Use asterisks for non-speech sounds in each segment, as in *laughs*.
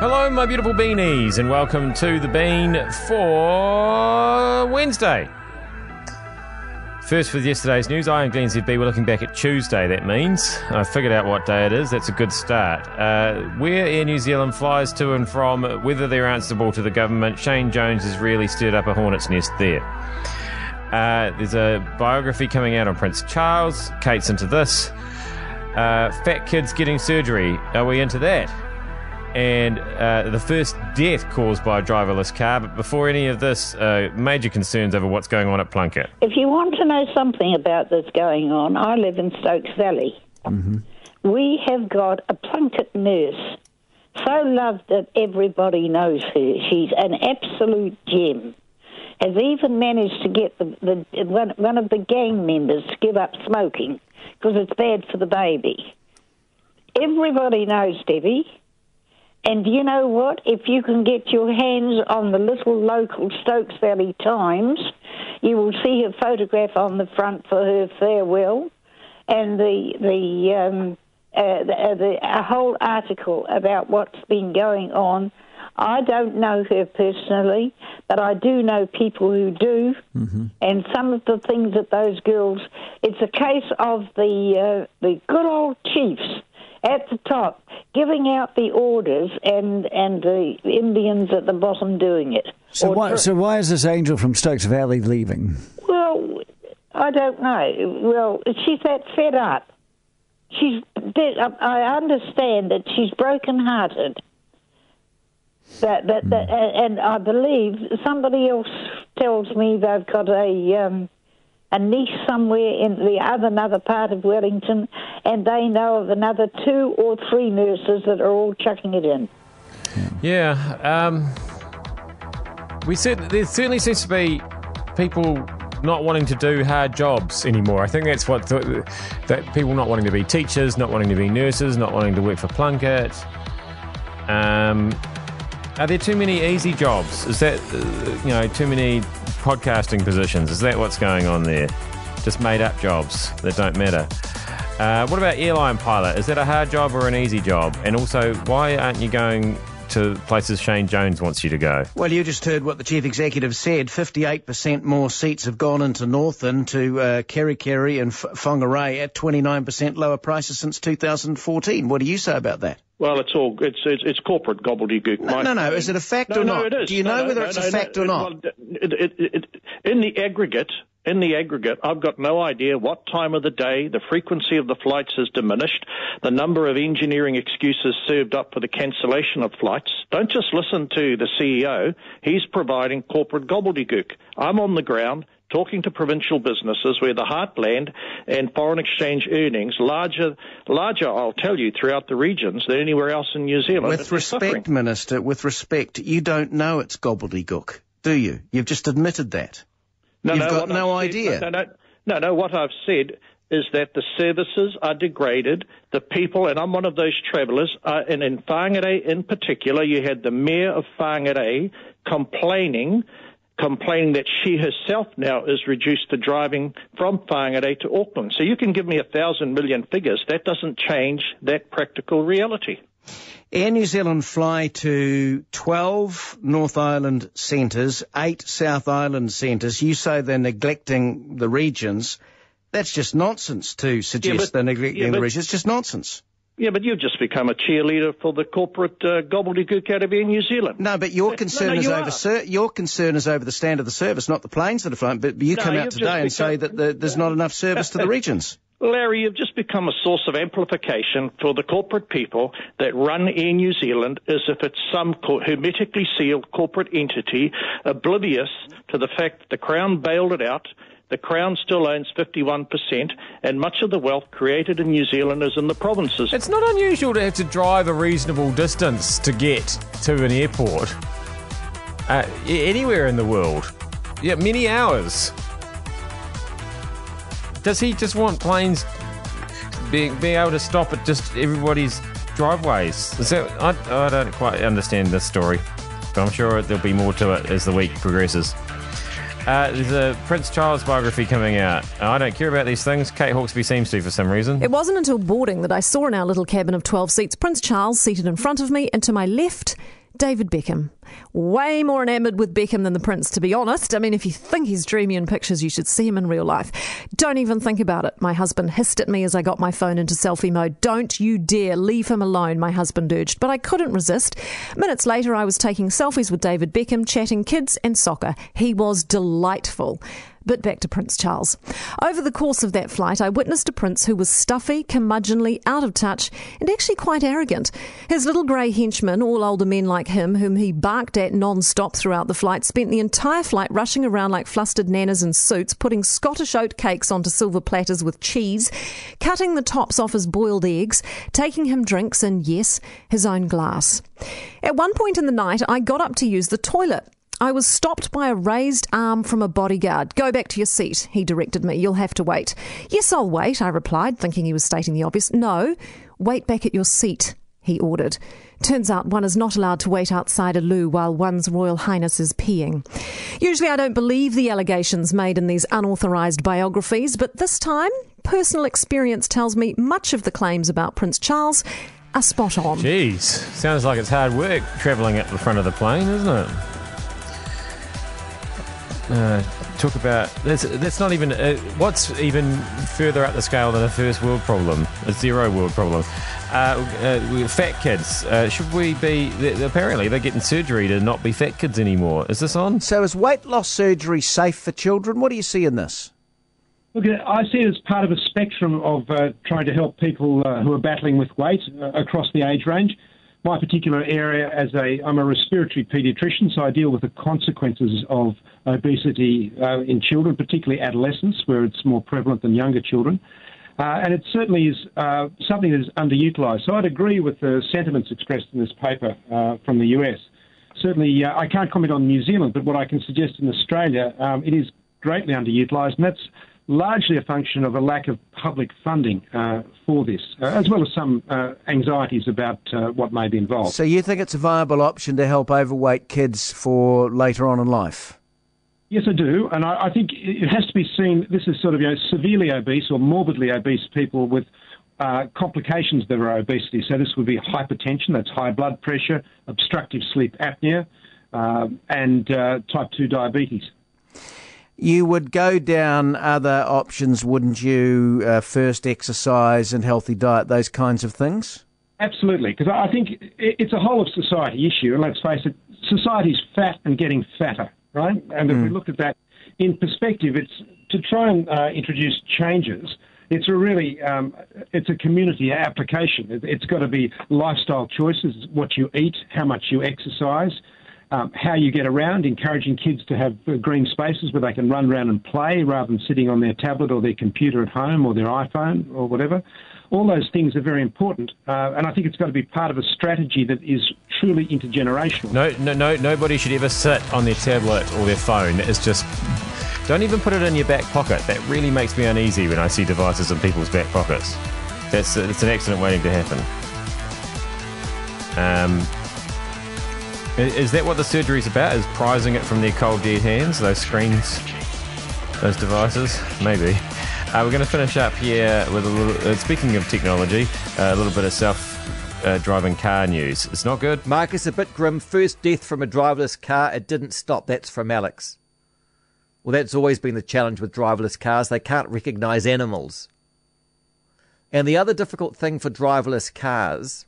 Hello, my beautiful beanies, and welcome to the Bean for Wednesday. First, with yesterday's news, I and Glenn ZB we're looking back at Tuesday. That means I figured out what day it is. That's a good start. Uh, where Air New Zealand flies to and from, whether they're answerable to the government, Shane Jones has really stirred up a hornet's nest there. Uh, there's a biography coming out on Prince Charles. Kate's into this. Uh, fat kids getting surgery. Are we into that? And uh, the first death caused by a driverless car. But before any of this, uh, major concerns over what's going on at Plunket. If you want to know something about this going on, I live in Stokes Valley. Mm-hmm. We have got a Plunket nurse, so loved that everybody knows her. She's an absolute gem. Has even managed to get the, the one, one of the gang members to give up smoking because it's bad for the baby. Everybody knows Debbie. And you know what? If you can get your hands on the little local Stokes Valley Times, you will see a photograph on the front for her farewell, and the the um, uh, the, uh, the a whole article about what's been going on. I don't know her personally, but I do know people who do, Mm-hmm. and some of the things that those girls. It's a case of the uh, the good old chiefs at the top giving out the orders and and the Indians at the bottom doing it. So Or why, tr- so why is this angel from Stokes Valley leaving? well, I don't know. Well, she's that fed up. She's. I understand that she's broken-hearted. That, that, that, and I believe somebody else tells me they've got a um, a niece somewhere in the other another part of Wellington, and they know of another two or three nurses that are all chucking it in. Yeah, um, we said there certainly seems to be people not wanting to do hard jobs anymore. I think that's what that people not wanting to be teachers, not wanting to be nurses, not wanting to work for Plunket. Um, are there too many easy jobs? Is that uh, you know too many podcasting positions? Is that what's going on there? Just made up jobs that don't matter. Uh, what about airline pilot? Is that a hard job or an easy job? And also, why aren't you going to places Shane Jones wants you to go? Well, you just heard what the chief executive said. 58% more seats have gone into Northland to uh, Kerikeri and F- Whangarei at 29% lower prices since 2014. What do you say about that? Well, it's all it's it's, it's corporate gobbledygook. No, no, no. Is it a fact No, or no, not? it is. Do you No, know no, whether no, it's no, a fact no, or not? it, it, in the aggregate, in the aggregate, I've got no idea what time of the day the frequency of the flights has diminished, the number of engineering excuses served up for the cancellation of flights. Don't just listen to the CEO. He's providing corporate gobbledygook. I'm on the ground talking to provincial businesses where the heartland and foreign exchange earnings larger, larger, I'll tell you, throughout the regions than anywhere else in New Zealand. With suffering. respect, Minister, with respect, you don't know it's gobbledygook, do you? You've just admitted that. No, You've no, got no I've said- idea. No, no, no, no. What I've said is that the services are degraded. The people, and I'm one of those travellers, uh, and in Whangarei in particular, you had the mayor of Whangarei complaining, complaining that she herself now is reduced to driving from Whangarei to Auckland. So you can give me a thousand million figures. That doesn't change that practical reality. Air New Zealand fly to 12 North Island centres, 8 South Island centres. You say they're neglecting the regions. That's just nonsense to suggest but- they're neglecting yeah, the regions. It's just nonsense. Yeah, but you've just become a cheerleader for the corporate uh, gobbledygook out of Air New Zealand. No, but your concern no, is you over ser- your concern is over the stand of the service, not the planes that are flying. But you No, come out today just and say that the, there's not enough service to the *laughs* regions. Larry, you've just become a source of amplification for the corporate people that run Air New Zealand as if it's some hermetically sealed corporate entity, oblivious to the fact that the Crown bailed it out. The Crown still owns 51%, and much of the wealth created in New Zealand is in the provinces. It's not unusual to have to drive a reasonable distance to get to an airport uh, anywhere in the world. Yeah, many hours. Does he just want planes being, being able to stop at just everybody's driveways? Is that, I, I don't quite understand this story, but I'm sure there'll be more to it as the week progresses. Uh, there's a Prince Charles biography coming out. I don't care about these things. Kate Hawkesby seems to for some reason. It wasn't until boarding that I saw in our little cabin of 12 seats Prince Charles seated in front of me, and to my left, David Beckham. Way more enamoured with Beckham than the Prince, to be honest. I mean, if you think he's dreamy in pictures, you should see him in real life. Don't even think about it. My husband hissed at me as I got my phone into selfie mode. Don't you dare leave him alone, my husband urged. But I couldn't resist. Minutes later, I was taking selfies with David Beckham, chatting kids and soccer. He was delightful. But back to Prince Charles. Over the course of that flight, I witnessed a prince who was stuffy, curmudgeonly, out of touch, and actually quite arrogant. His little grey henchmen, all older men like him, whom he barked at non stop throughout the flight, spent the entire flight rushing around like flustered nanas in suits, putting Scottish oat cakes onto silver platters with cheese, cutting the tops off his boiled eggs, taking him drinks, and yes, his own glass. At one point in the night, I got up to use the toilet. I was stopped by a raised arm from a bodyguard. Go back to your seat, he directed me. You'll have to wait. Yes, I'll wait, I replied, thinking he was stating the obvious. No, wait back at your seat, he ordered. Turns out one is not allowed to wait outside a loo while one's Royal Highness is peeing. Usually I don't believe the allegations made in these unauthorised biographies, but this time, personal experience tells me much of the claims about Prince Charles are spot on. Jeez, sounds like it's hard work travelling up the front of the plane, isn't it? Uh, talk about that's that's not even uh, what's even further up the scale than a first world problem, a zero world problem. Uh, uh, fat kids. Uh, should we be? Apparently, they're getting surgery to not be fat kids anymore. Is this on? So, is weight loss surgery safe for children? What do you see in this? Look, I see it as part of a spectrum of uh, trying to help people uh, who are battling with weight uh, across the age range my particular area as a I'm a respiratory paediatrician, so I deal with the consequences of obesity uh, in children, particularly adolescents, where it's more prevalent than younger children. Uh, and it certainly is uh, something that is underutilised. So I'd agree with the sentiments expressed in this paper uh, from the US. Certainly, uh, I can't comment on New Zealand, but what I can suggest in Australia, um, it is greatly underutilised, and that's largely a function of a lack of public funding uh, for this, uh, as well as some uh, anxieties about uh, what may be involved. So, you think it's a viable option to help overweight kids for later on in life? Yes, I do, and I, I think it has to be seen. This is sort of you know severely obese or morbidly obese people with uh, complications that are obesity. So this would be hypertension, that's high blood pressure, obstructive sleep apnea, uh, and type two diabetes you would go down other options, wouldn't you? Uh, first exercise and healthy diet, those kinds of things? Absolutely, because I think it's a whole of society issue. And let's face it, society's fat and getting fatter, right? And mm. if we hmm. look at that in perspective, it's to try and uh, introduce changes. It's a really, um, it's a community application. It's got to be lifestyle choices, what you eat, how much you exercise, um, how you get around, encouraging kids to have uh, green spaces where they can run around and play rather than sitting on their tablet or their computer at home or their iPhone or whatever. All those things are very important, uh, and I think it's got to be part of a strategy that is truly intergenerational. No, no, no, nobody should ever sit on their tablet or their phone. It's just don't even put it in your back pocket. That really makes me uneasy when I see devices in people's back pockets. That's it's an accident waiting to happen. Um, is that what the surgery is about? Is prizing it from their cold dead hands? Those screens, those devices? Maybe. Uh, we're going to finish up here with a little. Uh, speaking of technology, uh, a little bit of self-driving car news. It's not good. Marcus, a bit grim. First death from a driverless car. It didn't stop. That's from Alex. Well, that's always been the challenge with driverless cars. They can't recognise animals. And the other difficult thing for driverless cars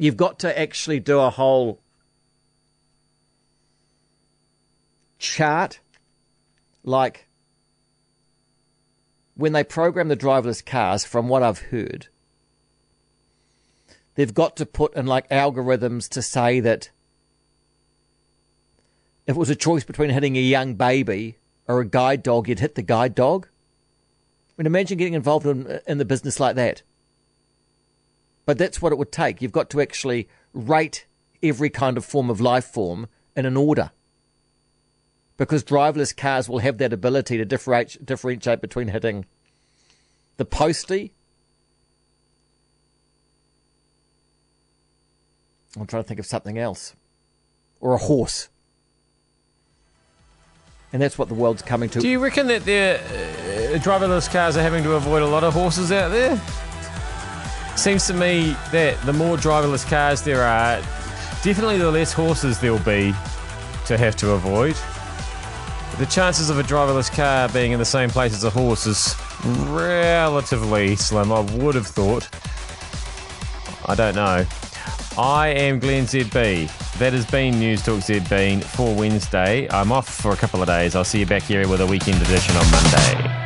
You've got to actually do a whole chart like when they program the driverless cars, from what I've heard, they've got to put in like algorithms to say that if it was a choice between hitting a young baby or a guide dog, you'd hit the guide dog. I mean, imagine getting involved in, in the business like that. But that's what it would take. You've got to actually rate every kind of form of life form in an order. Because driverless cars will have that ability to differentiate, between hitting the postie. I'm trying to think of something else. Or a horse. And that's what the world's coming to. Do you reckon that the uh, driverless cars are having to avoid a lot of horses out there? Seems to me that the more driverless cars there are, definitely the less horses there'll be to have to avoid. The chances of a driverless car being in the same place as a horse is relatively slim, I would have thought. I don't know. I am Glenn ZB. That has been News Talk ZB for Wednesday. I'm off for a couple of days. I'll see you back here with a weekend edition on Monday.